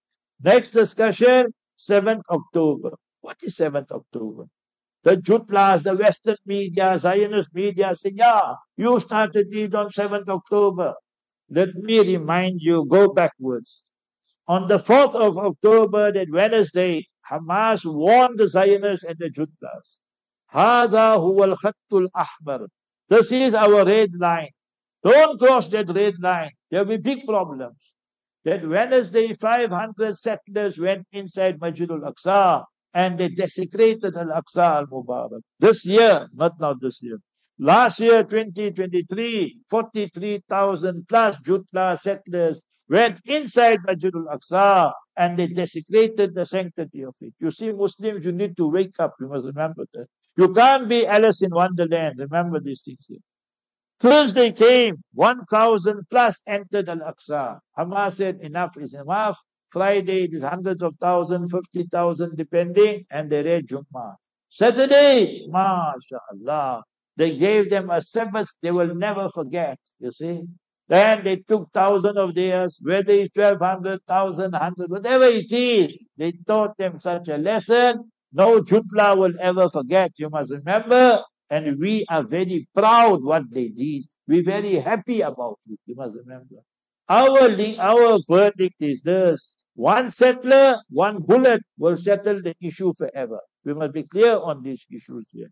Next discussion, 7th October. What is 7th October? The Jutlas, the Western media, Zionist media say, yeah, you started it on 7th October. Let me remind you, go backwards. On the 4th of October, that Wednesday, Hamas warned the Zionists and the Jutlas. هذا هو الخط الأحمر. This is our red line. Don't cross that red line. There will be big problems. That Wednesday, 500 settlers went inside Masjid al-Aqsa and they desecrated Al-Aqsa al-Mubarak. This year, not now this year. Last year, 2023, 43,000 plus Jutla settlers went inside Masjid al-Aqsa and they desecrated the sanctity of it. You see, Muslims, you need to wake up. You must remember that. You can't be Alice in Wonderland. Remember these things here. Thursday came, 1,000 plus entered Al-Aqsa. Hamas said, enough is enough. Friday it is hundreds of thousands, 50,000 depending, and they read Jummah. Saturday, mashallah, they gave them a Sabbath they will never forget, you see. Then they took thousand of theirs, whether it's 1200, 1000, 100, whatever it is, they taught them such a lesson. No Jutla will ever forget, you must remember. And we are very proud what they did. We're very happy about it, you must remember. Our, our verdict is this. One settler, one bullet will settle the issue forever. We must be clear on these issues here.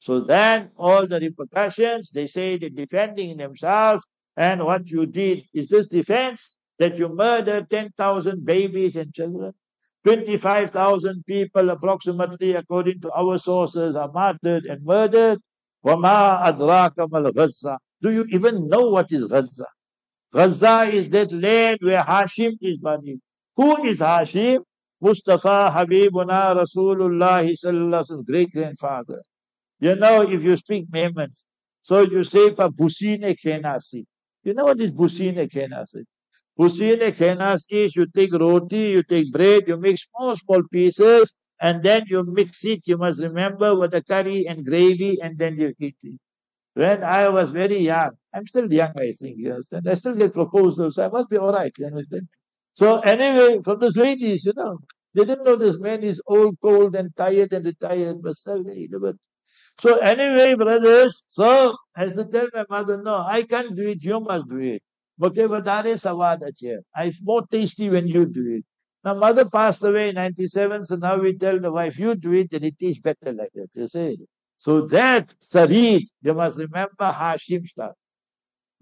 So then all the repercussions, they say they're defending themselves. And what you did is this defense that you murdered 10,000 babies and children. 25,000 people approximately, according to our sources, are martyred and murdered. وَمَا أَدْرَاكَ مَا الْغَزَّةِ Do you even know what is Gaza? Gaza is that land where Hashim is buried. Who is Hashim? Mustafa Habibuna Rasulullah sallallahu great grandfather. You know, if you speak Memon, so you say Busine Kenasi. You know what is Busine Kenasi? Busine Kenas is you take roti, you take bread, you make small, small pieces, and then you mix it, you must remember, with the curry and gravy, and then you eat it. When I was very young, I'm still young, I think, you understand? I still get proposals, I must be alright, you understand? So anyway, from those ladies, you know, they didn't know this man is old, cold, and tired and retired, but but so anyway, brothers, so I has to tell my mother, no, I can't do it, you must do it. It's more tasty when you do it. Now mother passed away in 97, so now we tell the wife, you do it, then tastes better like that, you see. So that Sarid, you must remember Hashim stuff.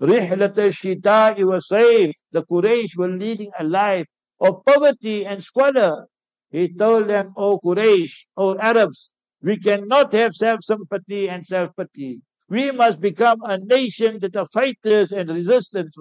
Rihlat al-Shita'i was safe. The Quraysh were leading a life of poverty and squalor. He told them, O Quraysh, O Arabs, we cannot have self-sympathy and self-pity. We must become a nation that are fighters and resistance.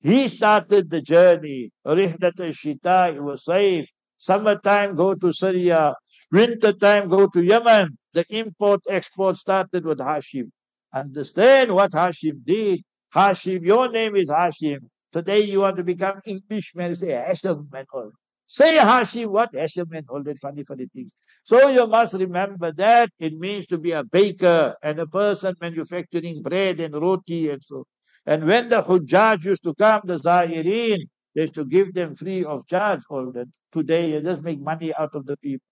He started the journey. Rihlat al-Shita, it was safe. Summertime, go to Syria. Winter time, go to Yemen. The import-export started with Hashim. Understand what Hashim did. Hashim, your name is Hashim. Today you want to become Englishman, say Hashem and all. Say Hashim, what Hashem and all that funny, funny things. So you must remember that it means to be a baker and a person manufacturing bread and roti and so. And when the Hujjaj used to come, the Zahirin, they used to give them free of charge all that. Today you just make money out of the people.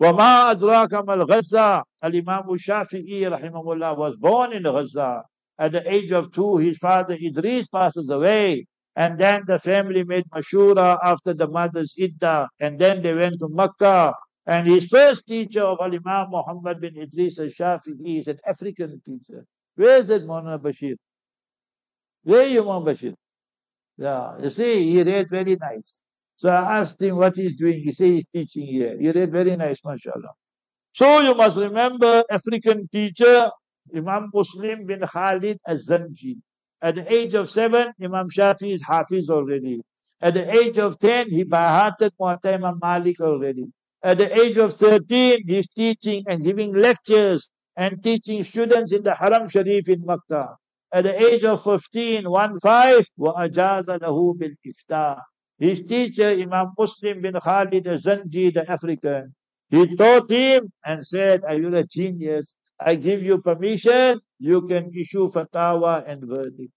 وما أدراك ما الغزة Al-Imam Shafi'i rahimahullah was born in Gaza. at the age of two, his father Idris passes away. And then the family made Mashura after the mother's Idda. And then they went to Makkah. And his first teacher of Al-Imam Muhammad bin Idris al-Shafi'i is an African teacher. Where is that Mona Bashir? Where you, Mona Bashir? Yeah, you see, he read very nice. So I asked him what he's doing. He said he's teaching here. He read very nice, mashallah. So you must remember African teacher, Imam Muslim bin Khalid Az-Zanji. At the age of seven, Imam Shafi is Hafiz already. At the age of ten, he bahated Muatta Imam Malik already. At the age of 13, he's teaching and giving lectures and teaching students in the Haram Sharif in Makkah. At the age of 15, 1 5, وَأَجَازَ لَهُ بِالْإِفْتَاءِ his teacher, Imam Muslim bin Khalid Zanji, the African, he taught him and said, Are you a genius? I give you permission, you can issue fatwa and verdict.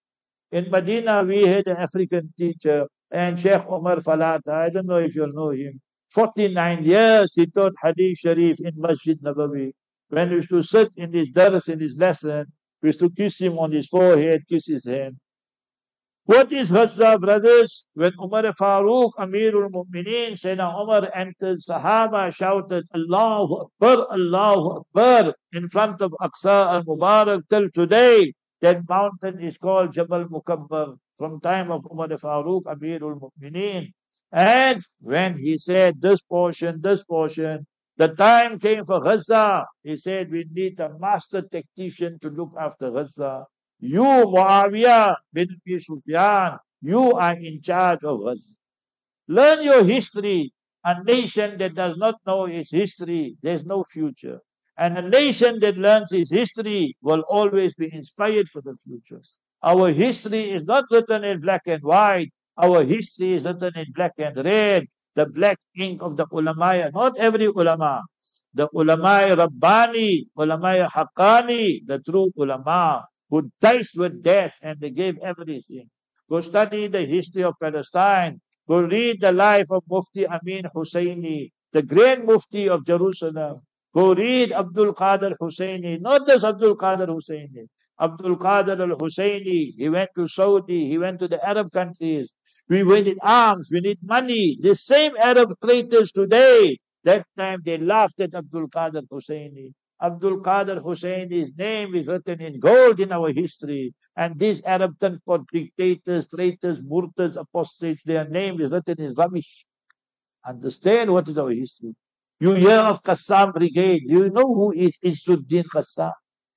In Medina, we had an African teacher, and Sheikh Omar Falata, I don't know if you know him. 49 years he taught Hadith Sharif in Masjid Nabawi. When we used to sit in his dars, in his lesson, we used to kiss him on his forehead, kiss his hand. What is Ghazza, brothers? When Umar Farooq, Amirul Mu'mineen, Sayyidina Umar entered, Sahaba shouted, Allahu Akbar, Allahu Akbar, in front of Aqsa al-Mubarak till today. That mountain is called Jabal Mukabbar from time of Umar Farooq, Amirul Mu'mineen. And when he said this portion, this portion, the time came for Gaza. He said, we need a master tactician to look after Gaza. You, Muawiyah bin Sufyan, you are in charge of us. Learn your history. A nation that does not know its history, there's no future. And a nation that learns its history will always be inspired for the future. Our history is not written in black and white. Our history is written in black and red. The black ink of the ulama. Not every ulama. The ulama Rabbani, ulama Haqqani, the true ulama who died with death and they gave everything. Go study the history of Palestine. Go read the life of Mufti Amin Husseini, the Grand Mufti of Jerusalem. Go read Abdul Qadir Husseini, not just Abdul Qadir Husseini. Abdul Qadir al Husseini, he went to Saudi, he went to the Arab countries. We in arms, we need money. The same Arab traitors today, that time they laughed at Abdul Qadir Husseini. Abdul Qadir Husseini's name is written in gold in our history. And these Arab dictators, traitors, murtads, apostates, their name is written in rubbish. Understand what is our history. You hear of Qassam Brigade. Do you know who is Izzuddin Qassam?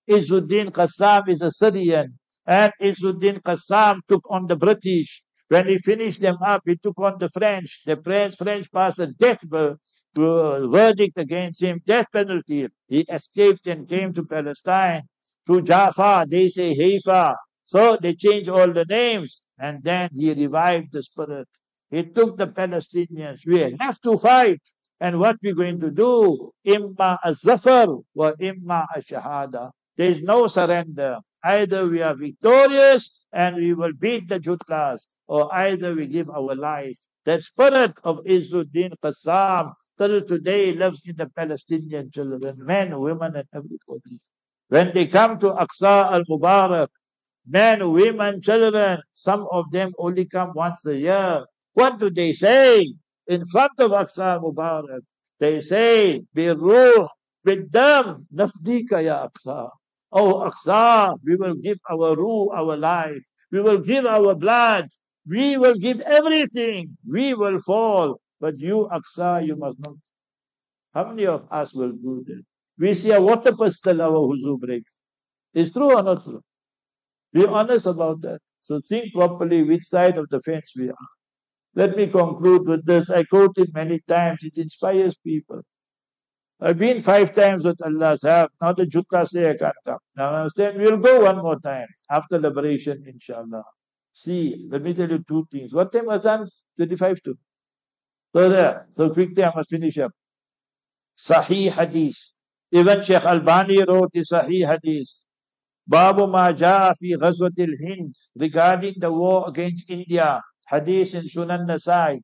Izzuddin Qassam is a Syrian. And Izzuddin Qassam took on the British. When he finished them up, he took on the French. The French, French passed a death verdict against him, death penalty. He escaped and came to Palestine, to Jaffa, they say Haifa. So they changed all the names and then he revived the spirit. He took the Palestinians. We have to fight. And what we're going to do, imma a-zafar or imma a-shahada. There is no surrender. Either we are victorious and we will beat the Jutlas, or either we give our life. That spirit of Izzuddin Qassam till today lives in the Palestinian children, men, women, and everybody. When they come to Aqsa al-Mubarak, men, women, children, some of them only come once a year. What do they say? In front of Aqsa al-Mubarak, they say, Biruh, bidam, nafdika ya Aqsa. Oh Aqsa, we will give our ruh, our life. We will give our blood. We will give everything. We will fall. But you, Aqsa, you must not. How many of us will do that? We see a water pistol, our huzu breaks. Is true or not true? Be honest about that. So think properly which side of the fence we are. Let me conclude with this. I quote it many times. It inspires people. I've been five times with Allah's help. Now the Jutta say I can't come. Now I understand? We'll go one more time after liberation, inshallah. See, let me tell you two things. What time was on? 25 to. Uh, so there. So quickly I must finish up. Sahih Hadith. Even Sheikh Albani wrote the Sahih Hadith. Babu ma ja'a fi ghazwatil Hind regarding the war against India. Hadith in Sunan Nasai.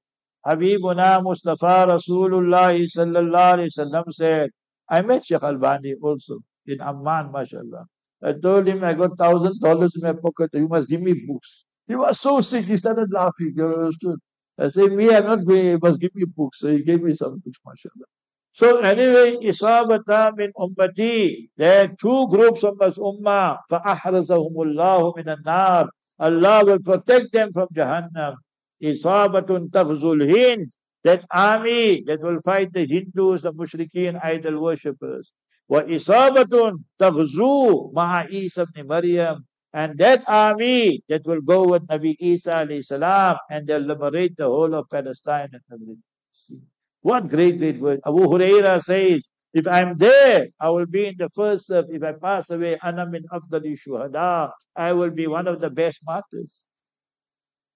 Habibuna Mustafa Rasulullah sallallahu alayhi wasallam said, I met Sheikh Albani also in Amman, mashallah. I told him I got thousand dollars in my pocket, you must give me books. He was so sick, he started laughing, you understood? I said, me, I'm not going, you must give me books. So he gave me some books, mashallah. So anyway, Isabata min ummati, there are two groups of this ummah, فَأَحْرَزَهُمُ اللَّهُ مِنَ النَّارِ Allah will protect them from Jahannam. Isabatun Taghzul Hind, that army that will fight the Hindus, the Mushrikeen, idol worshippers. Wa Isabatun Taghzu Ma'a Isa ibn Maryam, and that army that will go with Nabi Isa salam and they'll liberate the whole of Palestine and everything. What great, great word. Abu Huraira says, if I'm there, I will be in the first. If I pass away, ana min afdali shuhada. I will be one of the best martyrs.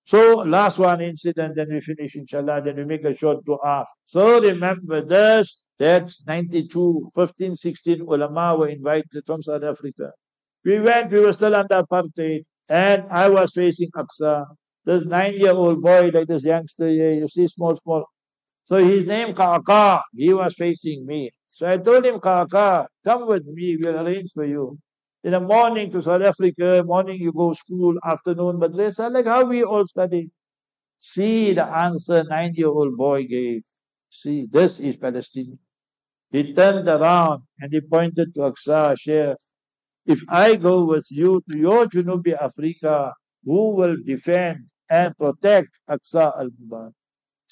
So last one incident, then we finish inshallah, then we make a short dua. So remember this, that's 92, 15, 16 ulama were invited from South Africa. We went, we were still under apartheid, and I was facing Aqsa. This nine-year-old boy, like this youngster here, you see, small, small. So his name Kaka, he was facing me. So I told him, Kaka, come with me, we'll arrange for you. In the morning to South Africa, morning you go school, afternoon madrasa, like how we all study. See the answer nine-year-old boy gave. See, this is Palestine. He turned around and he pointed to Aqsa, Sheikh. If I go with you to your Junubi Africa, who will defend and protect Aqsa al-Mubarak?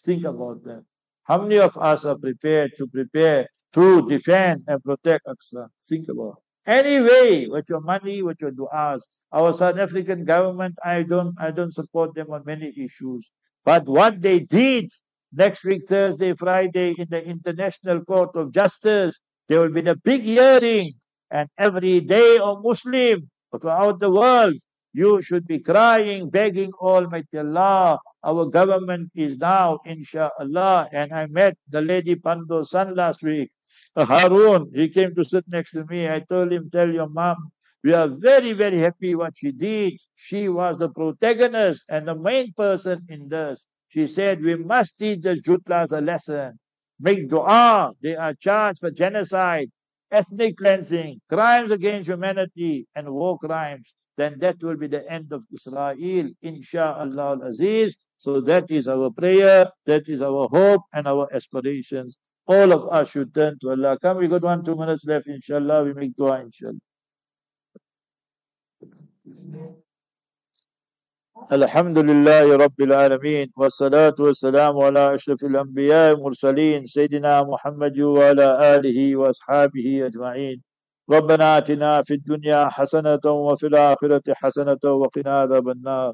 Think about that. How many of us are prepared to prepare to defend and protect Aqsa? Think about it. Anyway, with your money, with your du'as. Our South African government, I don't, I don't support them on many issues. But what they did next week, Thursday, Friday, in the International Court of Justice, there will be a big hearing, and every day a Muslim throughout the world, you should be crying, begging Almighty Allah. Our government is now, inshallah. And I met the lady Pandor's son last week. Harun, he came to sit next to me. I told him, tell your mom, we are very, very happy what she did. She was the protagonist and the main person in this. She said, we must teach the Jutlas a lesson. Make dua. They are charged for genocide, ethnic cleansing, crimes against humanity, and war crimes. Then that will be the end of Israel, insha'Allah al-Aziz. So that is our prayer, that is our hope and our aspirations all of us should turn to Allah. Come, we got one, two minutes left, inshallah. We make dua, inshallah. الحمد لله رب العالمين والصلاة والسلام على أشرف الأنبياء والمرسلين سيدنا محمد وعلى آله وأصحابه أجمعين. ربنا آتنا في الدنيا حسنة وفي الآخرة حسنة وقنا عذاب النار.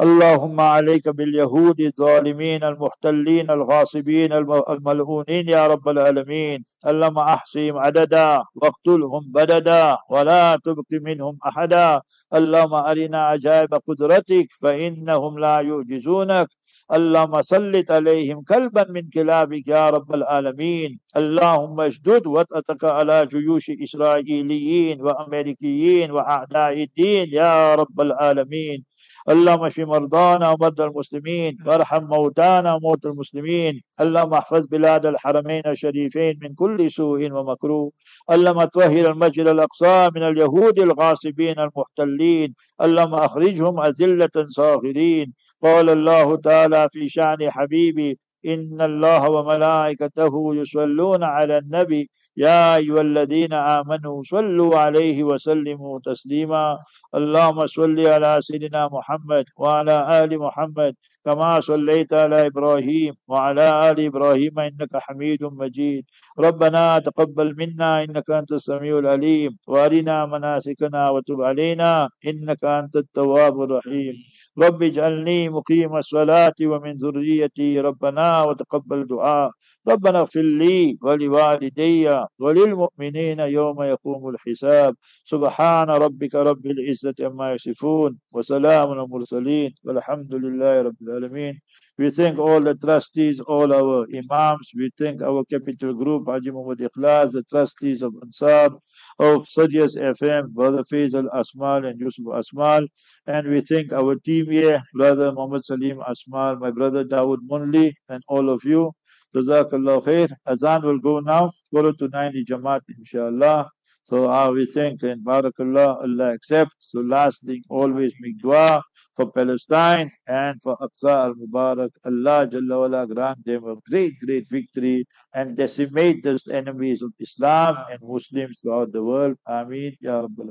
اللهم عليك باليهود الظالمين المحتلين الغاصبين الملعونين يا رب العالمين. اللهم أحصهم عددا واقتلهم بددا ولا تبق منهم أحدا. اللهم أرنا عجائب قدرتك فإنهم لا يعجزونك. اللهم سلط عليهم كلبا من كلابك يا رب العالمين. اللهم اشدد وطأتك على جيوش إسرائيليين وأمريكيين وأعداء الدين يا رب العالمين. اللهم اشف مرضانا ومرضى المسلمين وارحم موتانا وموتى المسلمين. اللهم احفظ بلاد الحرمين الشريفين من كل سوء ومكروه. اللهم طهر المسجد الأقصى من اليهود الغاصبين المحتلين. اللهم أخرجهم أذلة صاغرين. قال الله تعالى في شأن حبيبي إن الله وملائكته يصلون على النبي يا أيها الذين آمنوا صلوا عليه وسلموا تسليما. اللهم صل على سيدنا محمد وعلى آل محمد كما صليت على إبراهيم وعلى آل إبراهيم إنك حميد مجيد. ربنا تقبل منا إنك أنت السميع العليم. وأرنا مناسكنا وتب علينا إنك أنت التواب الرحيم. رب اجعلني مقيم الصلاة ومن ذريتي ربنا وتقبل دعاء. ربنا اغفر لي ولوالدي وللمؤمنين يوم يقوم الحساب. سبحان ربك رب العزة عما يصفون وسلام على المرسلين والحمد لله رب العالمين. We thank all the trustees, all our imams. We thank our capital group, Haji Muhammad Ikhlas, the trustees of Ansar, of Sadias FM, Brother Faisal Asmal and Yusuf Asmal. And we thank our team here, Brother Muhammad Salim Asmal, my brother Dawood Munli, and all of you. Jazakallah khair. Azan will go now. Quarter to nine Jamaat, inshallah. So uh, we thank and barakallah, Allah accept. So last thing, always make dua for Palestine and for Aqsa al-Mubarak. Allah Jalla wala grant them a great, great victory and decimate the enemies of Islam and Muslims throughout the world. Ameen. Ya Rabbal